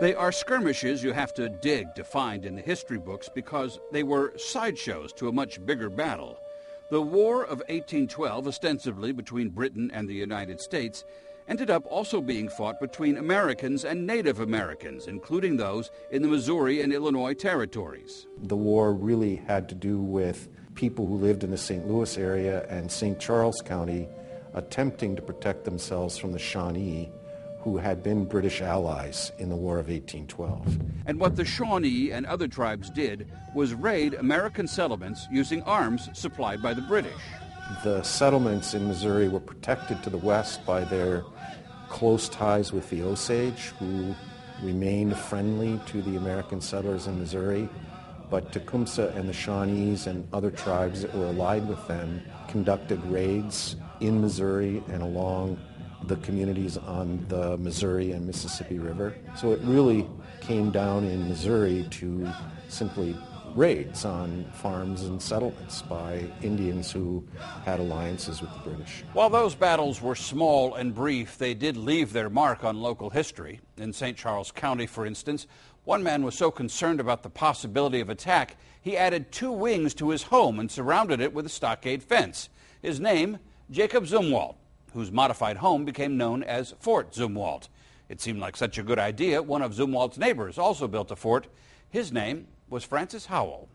They are skirmishes you have to dig to find in the history books because they were sideshows to a much bigger battle. The War of 1812, ostensibly between Britain and the United States, ended up also being fought between Americans and Native Americans, including those in the Missouri and Illinois territories. The war really had to do with people who lived in the St. Louis area and St. Charles County attempting to protect themselves from the Shawnee, who had been British allies in the War of 1812. And what the Shawnee and other tribes did was raid American settlements using arms supplied by the British. The settlements in Missouri were protected to the west by their close ties with the Osage, who remained friendly to the American settlers in Missouri. But Tecumseh and the Shawnees and other tribes that were allied with them conducted raids in Missouri and along the communities on the Missouri and Mississippi River. So it really came down in Missouri to simply raids on farms and settlements by Indians who had alliances with the British. While those battles were small and brief, they did leave their mark on local history. In St. Charles County, for instance, one man was so concerned about the possibility of attack, he added two wings to his home and surrounded it with a stockade fence. His name, Jacob Zumwalt, whose modified home became known as Fort Zumwalt. It seemed like such a good idea, one of Zumwalt's neighbors also built a fort. His name was Francis Howell.